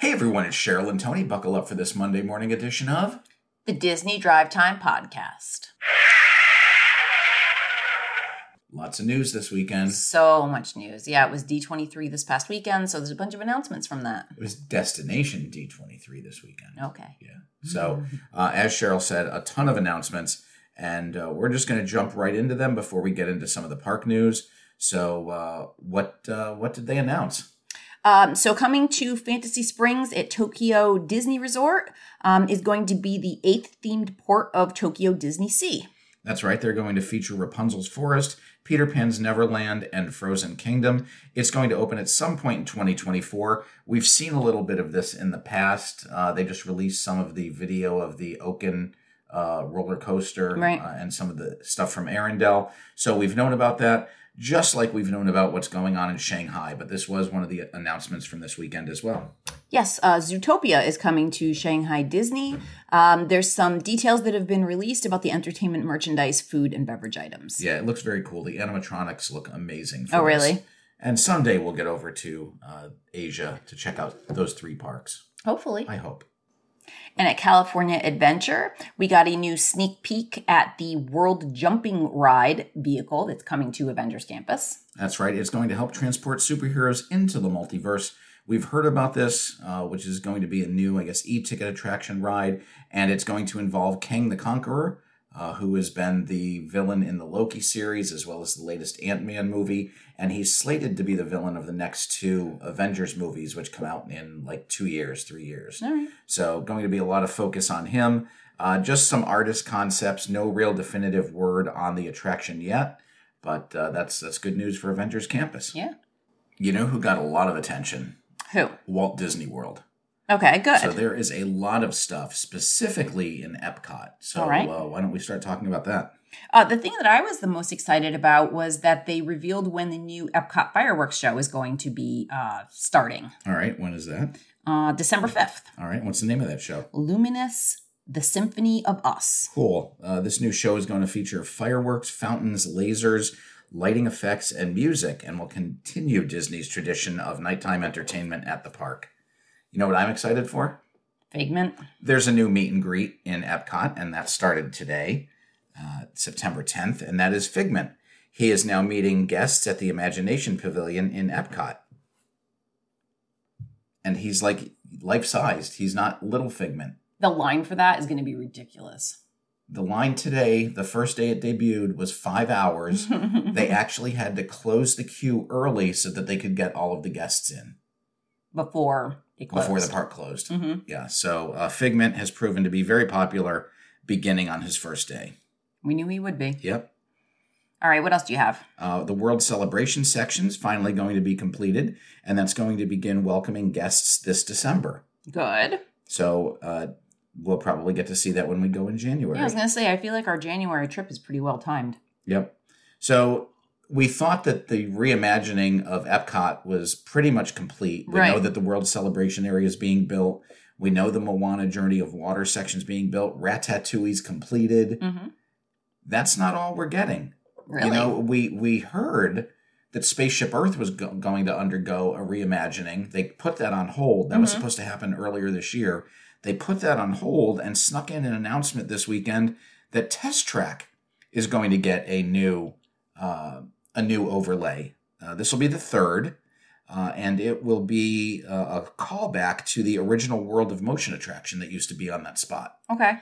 Hey everyone, it's Cheryl and Tony. Buckle up for this Monday morning edition of the Disney Drive Time Podcast. Lots of news this weekend. So much news. Yeah, it was D23 this past weekend, so there's a bunch of announcements from that. It was Destination D23 this weekend. Okay. Yeah. So, uh, as Cheryl said, a ton of announcements, and uh, we're just going to jump right into them before we get into some of the park news. So, uh, what uh, what did they announce? Um, so, coming to Fantasy Springs at Tokyo Disney Resort um, is going to be the eighth themed port of Tokyo Disney Sea. That's right. They're going to feature Rapunzel's Forest, Peter Pan's Neverland, and Frozen Kingdom. It's going to open at some point in 2024. We've seen a little bit of this in the past. Uh, they just released some of the video of the Oaken uh, roller coaster Right. uh, and some of the stuff from Arendelle. So we've known about that, just like we've known about what's going on in Shanghai. But this was one of the announcements from this weekend as well. Yes, uh, Zootopia is coming to Shanghai Disney. Um, there's some details that have been released about the entertainment merchandise, food, and beverage items. Yeah, it looks very cool. The animatronics look amazing. For Oh, really? And someday we'll get over to uh, Asia to check out those three parks. Hopefully. I hope. And at California Adventure, we got a new sneak peek at the World Jumping Ride vehicle that's coming to Avengers Campus. That's right. It's going to help transport superheroes into the multiverse. We've heard about this, uh, which is going to be a new, I guess, e-ticket attraction ride, and it's going to involve Kang the Conqueror, uh, who has been the villain in the Loki series as well as the latest Ant-Man movie, and he's slated to be the villain of the next two Avengers movies, which come out in like two years, three years. Right. So, going to be a lot of focus on him. Uh, just some artist concepts, no real definitive word on the attraction yet, but uh, that's that's good news for Avengers Campus. Yeah. You know who got a lot of attention? Who? Walt Disney World. Okay, good. So there is a lot of stuff specifically in Epcot. So right. uh, why don't we start talking about that? Uh, the thing that I was the most excited about was that they revealed when the new Epcot fireworks show is going to be uh, starting. All right, when is that? Uh, December 5th. All right, what's the name of that show? Luminous, the Symphony of Us. Cool. Uh, this new show is going to feature fireworks, fountains, lasers, lighting effects, and music, and will continue Disney's tradition of nighttime entertainment at the park. You know what I'm excited for? Figment. There's a new meet and greet in Epcot, and that started today, uh, September 10th, and that is Figment. He is now meeting guests at the Imagination Pavilion in Epcot. And he's like life sized. He's not little Figment. The line for that is going to be ridiculous. The line today, the first day it debuted, was five hours. they actually had to close the queue early so that they could get all of the guests in Before. Before the park closed. Mhm. Yeah, so uh, Figment has proven to be very popular beginning on his first day. We knew he would be. Yep. All right, what else do you have? Uh, the World Celebration section is finally going to be completed, and that's going to begin welcoming guests this December. Good. So uh, we'll probably get to see that when we go in January. Yeah, I was going to say, I feel like our January trip is pretty well timed. Yep. So we thought that the reimagining of Epcot was pretty much complete. We Right. know that the World Celebration area is being built. We know the Moana Journey of Water section is being built. Ratatouille's completed. Mm-hmm. That's not all we're getting. Really? You know, we we heard that Spaceship Earth was go- going to undergo a reimagining. They put that on hold. That was Mhm. supposed to happen earlier this year. They put that on hold and snuck in an announcement this weekend that Test Track is going to get a new uh, a new overlay. Uh, this will be the third, uh, and it will be uh, a callback to the original World of Motion attraction that used to be on that spot. okay.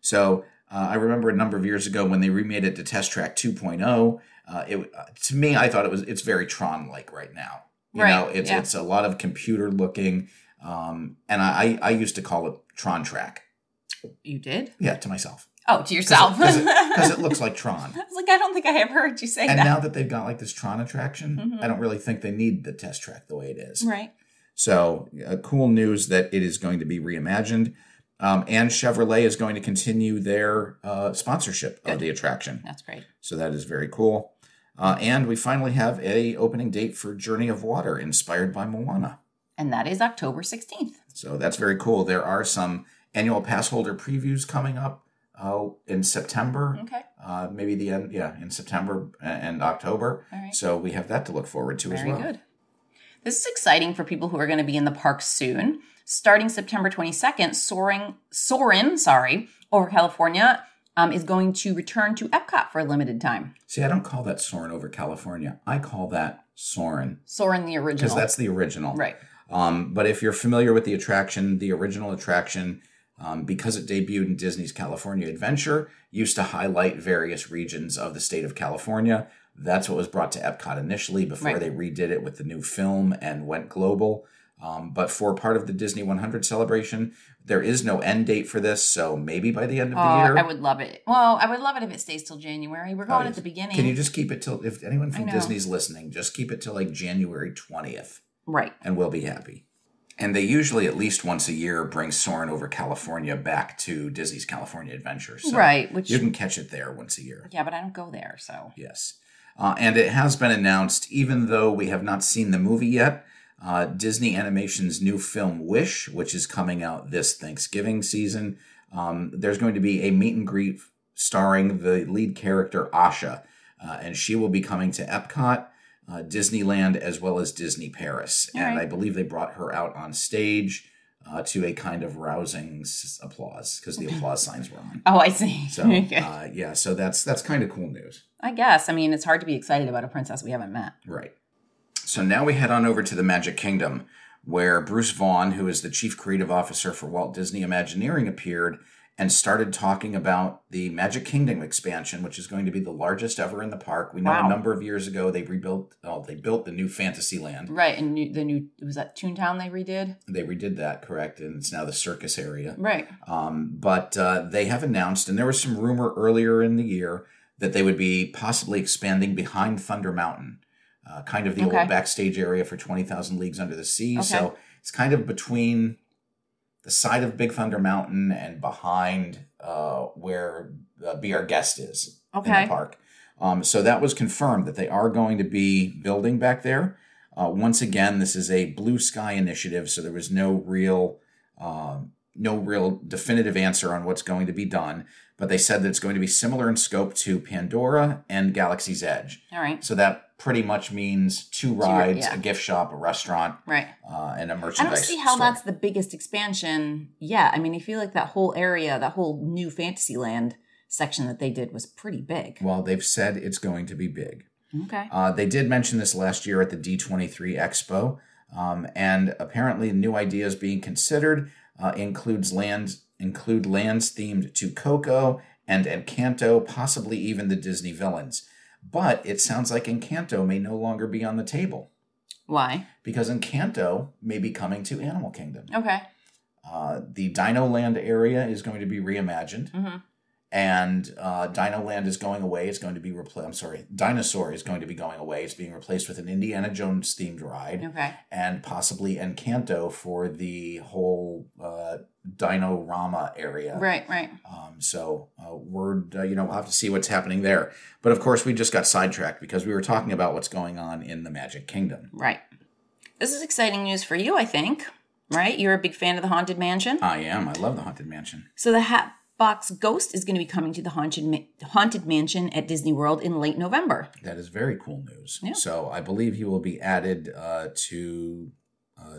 So uh, I remember a number of years ago when they remade it to Test Track 2.0. Uh, it uh, to me, I thought it was it's very Tron like right now. You Right, know, it's yeah. it's a lot of computer looking, um, and I, I I used to call it Tron Track. You did? Yeah, to myself Oh, to yourself. because it, 'cause it looks like Tron. I was like, I don't think I ever heard you say And that. And now that they've got like this Tron attraction, Mhm. I don't really think they need the Test Track the way it is. right. So, uh, cool news that it is going to be reimagined. Um, and Chevrolet is going to continue their uh, sponsorship of the attraction. That's great. So that is very cool. Uh, and we finally have a opening date for Journey of Water, inspired by Moana. And that is October 16th. So that's very cool. There are some annual pass holder previews coming up uh, in September, Okay. uh, maybe the end, yeah, in September and October. Right. So we have that to look forward to as Very well. good. This is exciting for people who are going to be in the park soon. starting September 22nd, Soaring, Soarin', sorry, over California um, is going to return to Epcot for a limited time. See, I don't call that Soarin' over California. I call that Soarin' Soarin' the original. because that's the original. right. Um, but if you're familiar with the attraction, the original attraction, um, because it debuted in Disney's California Adventure, used to highlight various regions of the state of California. That's what was brought to Epcot initially before Right. they redid it with the new film and went global. Um, but for part of the Disney 100 celebration, there is no end date for this, so maybe by the end of the Oh, year. I would love it. Well, I would love it if it stays till January. We're going Oh, at the beginning. Can you just keep it till, if anyone from. Disney's listening, just keep it till like January 20th right. and we'll be happy. And they usually at least once a year bring Soarin' over California back to Disney's California Adventure. So right. Which You can catch it there once a year. yeah, but I don't go there, so Yes. Uh, and it has been announced, even though we have not seen the movie yet, uh, Disney Animation's new film Wish, which is coming out this Thanksgiving season, um, there's going to be a meet and greet starring the lead character Asha, uh, and she will be coming to Epcot, uh, Disneyland, as well as Disney Paris. All and right. I believe they brought her out on stage uh, to a kind of rousing s- applause because the applause signs were on. Oh, I see. So uh, yeah, so that's that's kind of cool news. I guess. I mean, it's hard to be excited about a princess we haven't met. Right. So now we head on over to the Magic Kingdom, where Bruce Vaughn, who is the chief creative officer for Walt Disney Imagineering, appeared and started talking about the Magic Kingdom expansion, which is going to be the largest ever in the park. We know Wow. a number of years ago they rebuilt, oh, they built the new Fantasyland. Right, and new, the new was that Toontown they redid. They redid that, correct? And it's now the circus area. Right. Um, but uh, they have announced, and there was some rumor earlier in the year that they would be possibly expanding behind Thunder Mountain, uh, kind of the Okay. old backstage area for 20,000 Leagues Under the Sea. Okay. So it's kind of between the side of Big Thunder Mountain and behind uh, where uh, Be Our Guest is in Okay. the park. Um, so that was confirmed that they are going to be building back there. Uh, once again, this is a blue sky initiative, so there was no real, um, no real definitive answer on what's going to be done. But they said that it's going to be similar in scope to Pandora and Galaxy's Edge. All right. So that pretty much means two rides, yeah. a gift shop, a restaurant, Right. uh, and a merchandise. I don't see how store. that's the biggest expansion Yeah, I mean, I feel like that whole area, that whole new Fantasyland section that they did was pretty big. Well, they've said it's going to be big. Okay. Uh, they did mention this last year at the D23 Expo, um, and apparently, new ideas being considered uh, includes land include lands themed to Coco and Encanto, possibly even the Disney villains. But it sounds like Encanto may no longer be on the table Why? because Encanto may be coming to Animal Kingdom. Okay. Uh, the Dino Land area is going to be reimagined hmm and uh, Dino Land is going away. It's going to be replaced. I'm sorry, Dinosaur is going to be going away. It's being replaced with an Indiana Jones themed ride Okay. and possibly Encanto for the whole uh, Dino Rama area. Right. Right. Um, so uh, we're uh, you know we'll have to see what's happening there. But of course, we just got sidetracked because we were talking about what's going on in the Magic Kingdom. Right. This is exciting news for you, I think. Right? You're a big fan of the Haunted Mansion. I am. I love the Haunted Mansion. So the Hatbox Ghost is going to be coming to the Haunted Ma- Haunted Mansion at Disney World in late November. That is very cool news. Yeah. So I believe he will be added uh, to, uh,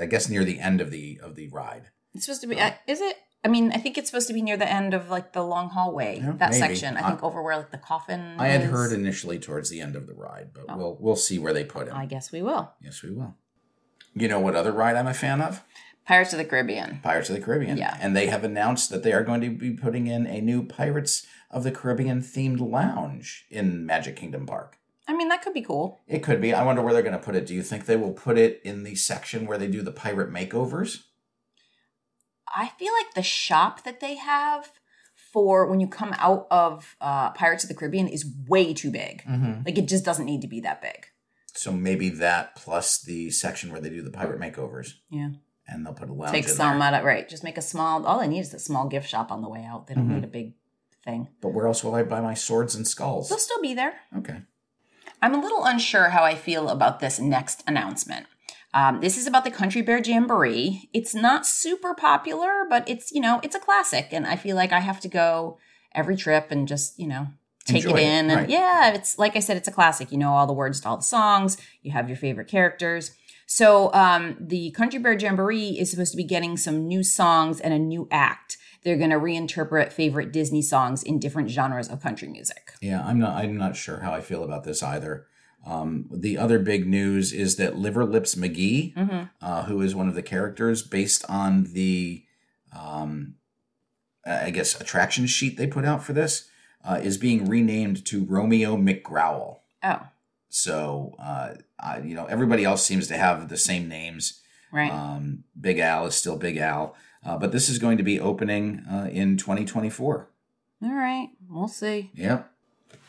I guess, near the end of the of the ride. It's supposed to be. Uh, is it? I mean, I think it's supposed to be near the end of like the long hallway. Yeah, that maybe. section. I think I- over where like the coffin. I had is. heard initially towards the end of the ride, but Oh. we'll we'll see where they put him. I guess we will. yes, we will. You know what other ride I'm a fan of? Pirates of the Caribbean. Pirates of the Caribbean. Yeah. And they have announced that they are going to be putting in a new Pirates of the Caribbean themed lounge in Magic Kingdom Park. I mean, that could be cool. It could be. I wonder where they're going to put it. Do you think they will put it in the section where they do the pirate makeovers? I feel like the shop that they have for when you come out of uh, Pirates of the Caribbean is way too big. Mm-hmm. Like it just doesn't need to be that big. So maybe that plus the section where they do the pirate makeovers, Yeah. And they'll put a lounge. Take some out of right. Just make a small. All I need is a small gift shop on the way out. They don't Mhm. need a big thing. But where else will I buy my swords and skulls? They'll still be there. Okay. I'm a little unsure how I feel about this next announcement. Um, this is about the Country Bear Jamboree. It's not super popular, but it's you know it's a classic, and I feel like I have to go every trip and just you know take Enjoy it it, in. And right. yeah, it's like I said, it's a classic. You know all the words to all the songs. You have your favorite characters. So um, the Country Bear Jamboree is supposed to be getting some new songs and a new act. They're going to reinterpret favorite Disney songs in different genres of country music. Yeah, I'm not. I'm not sure how I feel about this either. Um, the other big news is that Liver Lips McGee, Mm-hmm. uh, who is one of the characters based on the, um, I guess, attraction sheet they put out for this, uh, is being renamed to Romeo McGrowl. Oh, So, uh, I, you know, everybody else seems to have the same names. right. Um, Big Al is still Big Al, uh, but this is going to be opening uh, in 2024. All right. We'll see. Yep.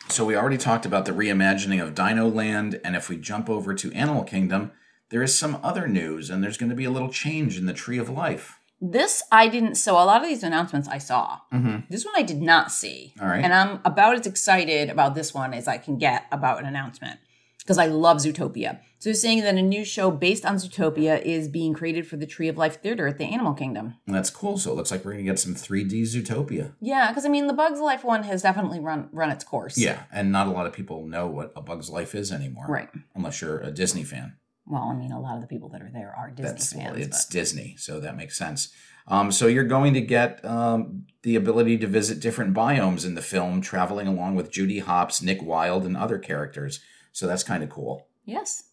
So we already talked about the reimagining of Dino Land, and if we jump over to Animal Kingdom, there is some other news, and there's going to be a little change in the Tree of Life. This I didn't. So a lot of these announcements I saw. Mm-hmm. This one I did not see. All right. And I'm about as excited about this one as I can get about an announcement because I love Zootopia. So saying that a new show based on Zootopia is being created for the Tree of Life Theater at the Animal Kingdom. That's cool. So it looks like we're going to get some 3D Zootopia. Yeah, because I mean the Bugs Life one has definitely run run its course. Yeah, and not a lot of people know what A Bug's Life is anymore. Right. Unless you're a Disney fan. Well, I mean a lot of the people that are there are Disney That's fans. well, it's but- Disney, so that makes sense. Um, so you're going to get um, the ability to visit different biomes in the film, traveling along with Judy Hopps, Nick Wilde, and other characters. So that's kind of cool. yes.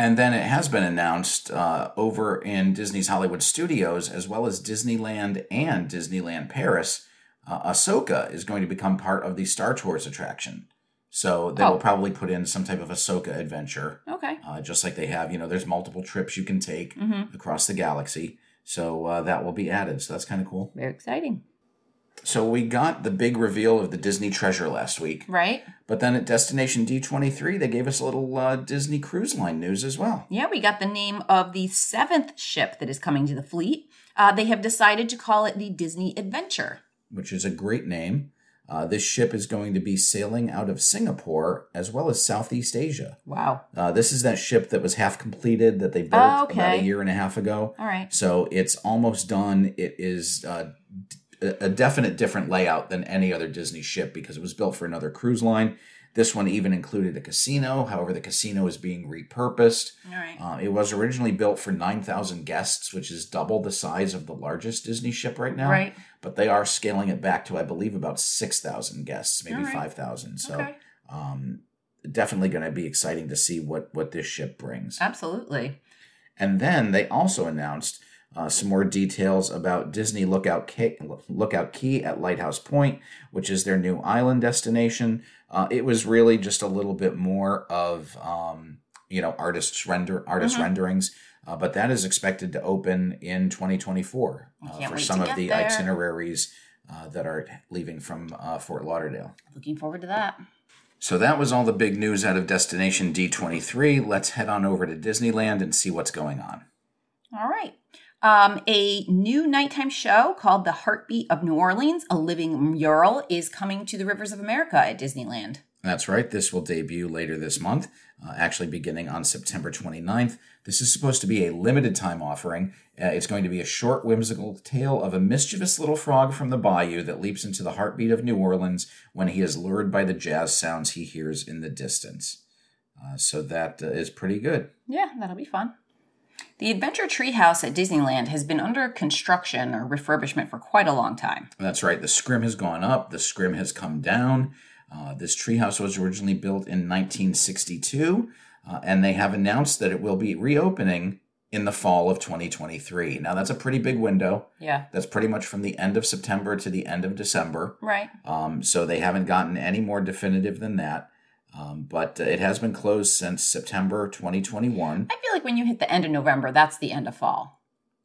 And then it has been announced uh, over in Disney's Hollywood Studios, as well as Disneyland and Disneyland Paris, uh, Ahsoka is going to become part of the Star Tours attraction. So they Oh. will probably put in some type of Ahsoka adventure, Okay. uh, just like they have. You know, there's multiple trips you can take Mm-hmm. across the galaxy. So uh, that will be added. So that's kind of cool. Very exciting. So we got the big reveal of the Disney treasure last week. Right? But then at Destination D23, they gave us a little uh, Disney Cruise Line news as well. Yeah, we got the name of the seventh ship that is coming to the fleet. Uh, they have decided to call it the Disney Adventure. which is a great name. Uh, this ship is going to be sailing out of Singapore as well as Southeast Asia. Wow. Uh, this is that ship that was half completed that they built Oh, about a year and a half ago. All right. So it's almost done. It is uh, a definite different layout than any other Disney ship because it was built for another cruise line. This one even included a casino. However, the casino is being repurposed. All right. Uh, it was originally built for 9,000 guests, which is double the size of the largest Disney ship right now. Right. But they are scaling it back to, I believe, about 6,000 guests, maybe right. 5,000. So okay. um, definitely going to be exciting to see what, what this ship brings. Absolutely. And then they also announced uh, some more details about Disney Lookout Cay, Lookout Cay at Lighthouse Point, which is their new island destination. Uh, it was really just a little bit more of um, you know artists render artist Mhm. renderings, uh, but that is expected to open in 2024 uh, for some of the there. itineraries uh, that are leaving from uh, Fort Lauderdale. Looking forward to that. So that was all the big news out of Destination D23. Let's head on over to Disneyland and see what's going on. All right. Um, a new nighttime show called The Heartbeat of New Orleans, a living mural, is coming to the Rivers of America at Disneyland. That's right. This will debut later this month, uh, actually beginning on September 29th. This is supposed to be a limited time offering. Uh, it's going to be a short, whimsical tale of a mischievous little frog from the bayou that leaps into the heartbeat of New Orleans when he is lured by the jazz sounds he hears in the distance. Uh, so that uh, is pretty good. Yeah, that'll be fun. The Adventure Treehouse at Disneyland has been under construction or refurbishment for quite a long time. That's right. The scrim has gone up. The scrim has come down. Uh, this treehouse was originally built in 1962, uh, and they have announced that it will be reopening in the fall of 2023. Now, that's a pretty big window. Yeah. That's pretty much from the end of September to the end of December. Right. Um, so they haven't gotten any more definitive than that. Um, but uh, it has been closed since September 2021. I feel like when you hit the end of November, that's the end of fall.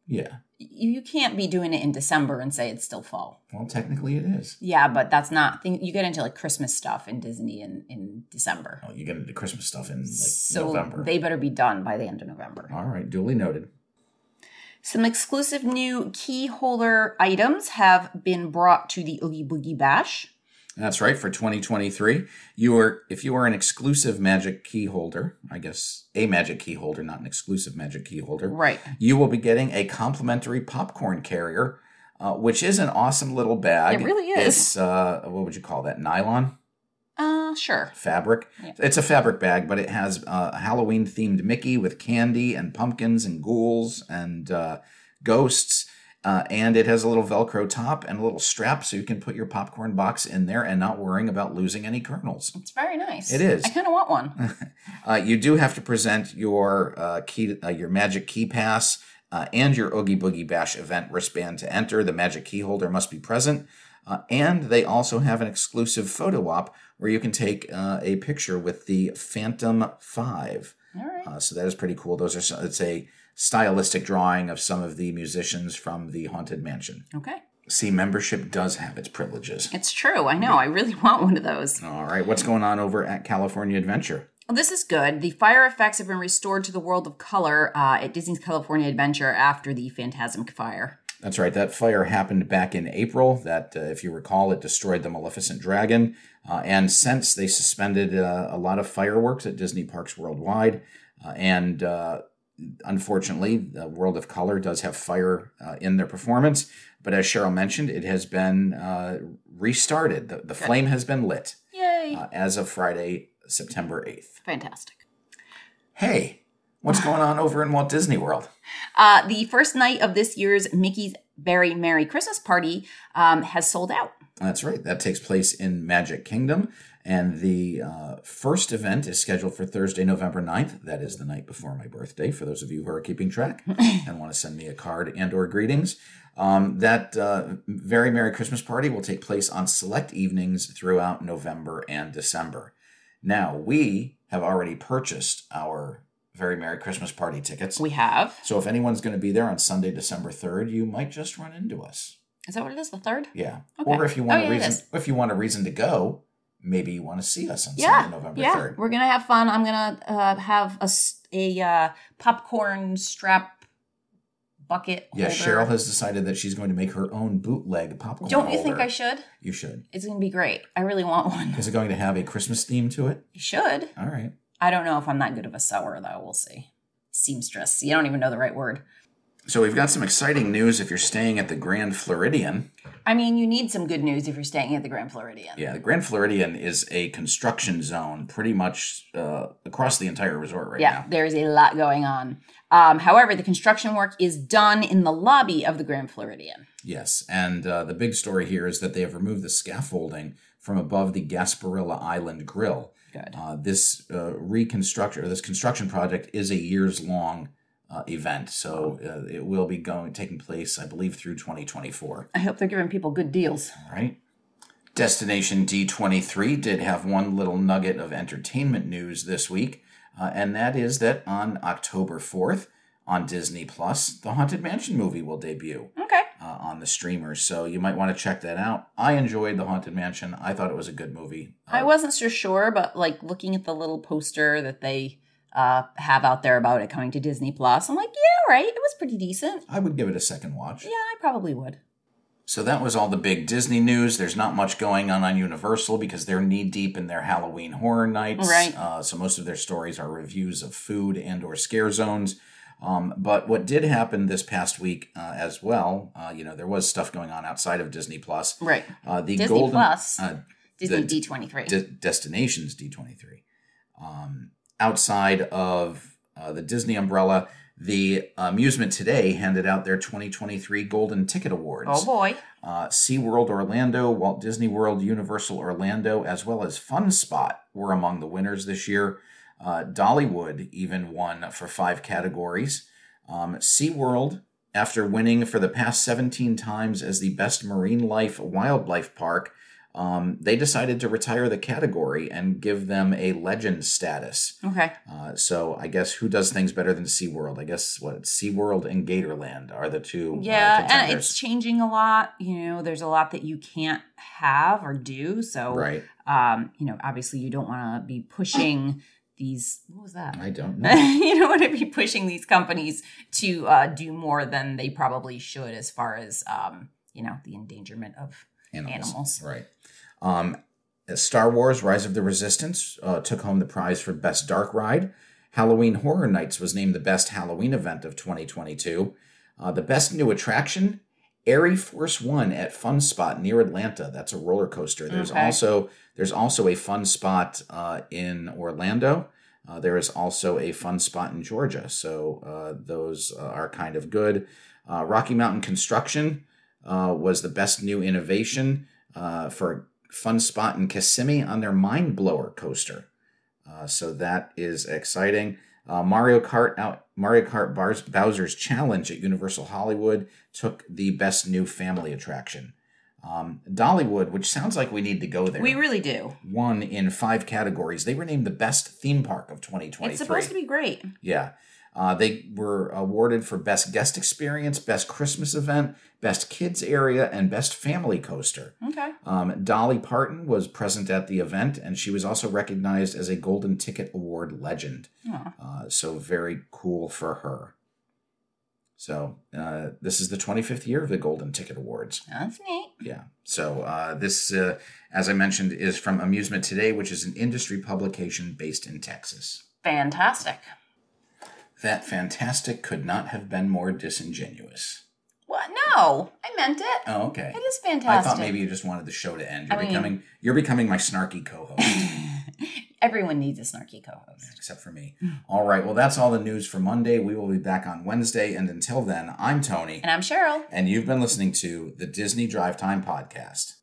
Yeah. You, you can't be doing it in December and say it's still fall. Well, technically it is. Yeah, but that's not. You get into like Christmas stuff in Disney in, in December. Oh, you get into Christmas stuff in like so November. they better be done by the end of November. All right, duly noted. Some exclusive new key holder items have been brought to the Oogie Boogie Bash. That's right. For 2023, you are if you are an exclusive Magic Key holder, I guess a Magic Key holder, not an exclusive Magic Key holder, Right. you will be getting a complimentary popcorn carrier, uh, which is an awesome little bag. It really is. It's uh, what would you call that? Nylon. Uh, sure. fabric. Yeah. It's a fabric bag, but it has uh, a Halloween themed Mickey with candy and pumpkins and ghouls and uh, ghosts. Uh, and it has a little Velcro top and a little strap so you can put your popcorn box in there and not worrying about losing any kernels. It's very nice. It is. I kind of want one. Uh, you do have to present your uh, key, uh, your Magic Key Pass uh, and your Oogie Boogie Bash event wristband to enter. The Magic Key holder must be present, uh, and they also have an exclusive photo op where you can take uh, a picture with the Phantom Five. All right. Uh, so that is pretty cool. Those are it's a stylistic drawing of some of the musicians from the Haunted Mansion. Okay. See, membership does have its privileges. It's true. I know. I really want one of those. All right, what's going on over at California Adventure? Well, this is good. The fire effects have been restored to the world of color uh, at Disney's California Adventure after the Fantasmic fire. That's right. That fire happened back in April. That, uh, if you recall, it destroyed the Maleficent Dragon. Uh, and since they suspended uh, a lot of fireworks at Disney parks worldwide. Uh, and uh, unfortunately, the World of Color does have fire uh, in their performance. But as Cheryl mentioned, it has been uh, restarted. The, the flame has been lit Yay! uh, as of Friday, September 8th. Fantastic. Hey, what's going on over in Walt Disney World? Uh, the first night of this year's Mickey's Very Merry Christmas Party um, has sold out. That's right. That takes place in Magic Kingdom. And the uh, first event is scheduled for Thursday, November 9th. That is the night before my birthday, for those of you who are keeping track and want to send me a card and or greetings. Um, that uh, very Merry Christmas party will take place on select evenings throughout November and December. Now, we have already purchased our Very Merry Christmas party tickets. We have. So if anyone's going to be there on Sunday, December 3rd, you might just run into us. Is that what it is? The third? Yeah. Okay. Or if you want Oh, a yeah, reason, if you want a reason to go, maybe you want to see us on Yeah. Sunday, November yeah. third. We're gonna have fun. I'm gonna uh, have a a uh, popcorn strap bucket. Yeah, holder. Cheryl has decided that she's going to make her own bootleg popcorn. Don't you think. I should? You should. It's gonna be great. I really want one. Is it going to have a Christmas theme to it? You should. All right. I don't know if I'm that good of a sewer though. We'll see. Seamstress. You don't even know the right word. So we've got some exciting news if you're staying at the Grand Floridian. I mean, you need some good news if you're staying at the Grand Floridian. Yeah, the Grand Floridian is a construction zone pretty much uh, across the entire resort right Yeah, now. there's a lot going on. Um, however, the construction work is done in the lobby of the Grand Floridian. Yes, and uh, the big story here is that they have removed the scaffolding from above the Gasparilla Island Grill. Good. Uh, this uh, reconstruction or this construction project is a years long uh, event, so uh, it will be going taking place, I believe, through 2024. I hope they're giving people good deals. All right. Destination D23 did have one little nugget of entertainment news this week, uh, and that is that on October 4th on Disney Plus, the Haunted Mansion movie will debut Okay. uh, on the streamers. So you might want to check that out. I enjoyed The Haunted Mansion. I thought it was a good movie. Uh, I wasn't so sure, but like looking at the little poster that they uh, have out there about it coming to Disney Plus, I'm like, yeah, right. It was pretty decent. I would give it a second watch. Yeah, I probably would. So that was all the big Disney news. There's not much going on on Universal because they're knee deep in their Halloween horror nights. Right. Uh, so most of their stories are reviews of food and or scare zones. Um, but what did happen this past week uh, as well, uh, you know, there was stuff going on outside of Disney Plus. Right. Uh, the Disney Golden Plus. uh, Disney D23. Destinations D23. Um, outside of uh, the Disney umbrella, the Amusement Today handed out their 2023 Golden Ticket Awards. oh boy. Uh, SeaWorld Orlando, Walt Disney World, Universal Orlando, as well as Fun Spot were among the winners this year. Uh, Dollywood even won for five categories. Um, SeaWorld, after winning for the past 17 times as the best marine life wildlife park, um, they decided to retire the category and give them a legend status. Okay. Uh, so I guess who does things better than SeaWorld? I guess what SeaWorld and Gatorland are the two. uh, Yeah, and it's changing a lot. You know, there's a lot that you can't have or do. So, right. um, you know, obviously you don't want to be pushing these. What was that? I don't know. you don't want to be pushing these companies to uh, do more than they probably should, as far as um, you know, the endangerment of animals. Right. Um, Star Wars: Rise of the Resistance uh, took home the prize for best dark ride. Halloween Horror Nights was named the best Halloween event of 2022. Uh, the best new attraction, ArieForce One at Fun Spot near Atlanta. That's a roller coaster. There's Okay. also there's also a fun spot uh, in Orlando. Uh, there is also a fun spot in Georgia. So uh, those uh, are kind of good. Uh, Rocky Mountain Construction uh, was the best new innovation uh, for fun spot in Kissimmee on their Mine Blower coaster. Uh, so that is exciting. Uh, Mario Kart out Mario Kart Bars, Bowser's Challenge at Universal Hollywood took the best new family attraction. Um, Dollywood, which sounds like we need to go there, We really do. won in five categories. They were named the best theme park of 2023. It's supposed to be great. Yeah. Uh, they were awarded for Best Guest Experience, Best Christmas Event, Best Kids Area, and Best Family Coaster. Okay. Um, Dolly Parton was present at the event, and she was also recognized as a Golden Ticket Award legend. Aw. Uh, so, very cool for her. So, uh, this is the 25th year of the Golden Ticket Awards. That's neat. Yeah. So uh, this, uh, as I mentioned, is from Amusement Today, which is an industry publication based in Texas. Fantastic. That fantastic could not have been more disingenuous. What? No, I meant it. Oh, okay. It is fantastic. I thought maybe you just wanted the show to end. You're I mean- becoming you're becoming my snarky co-host, Everyone needs a snarky co-host. except for me. All right. Well, that's all the news for Monday. We will be back on Wednesday, and until then, I'm Tony, And I'm Cheryl. and you've been listening to the Disney Drive Time podcast.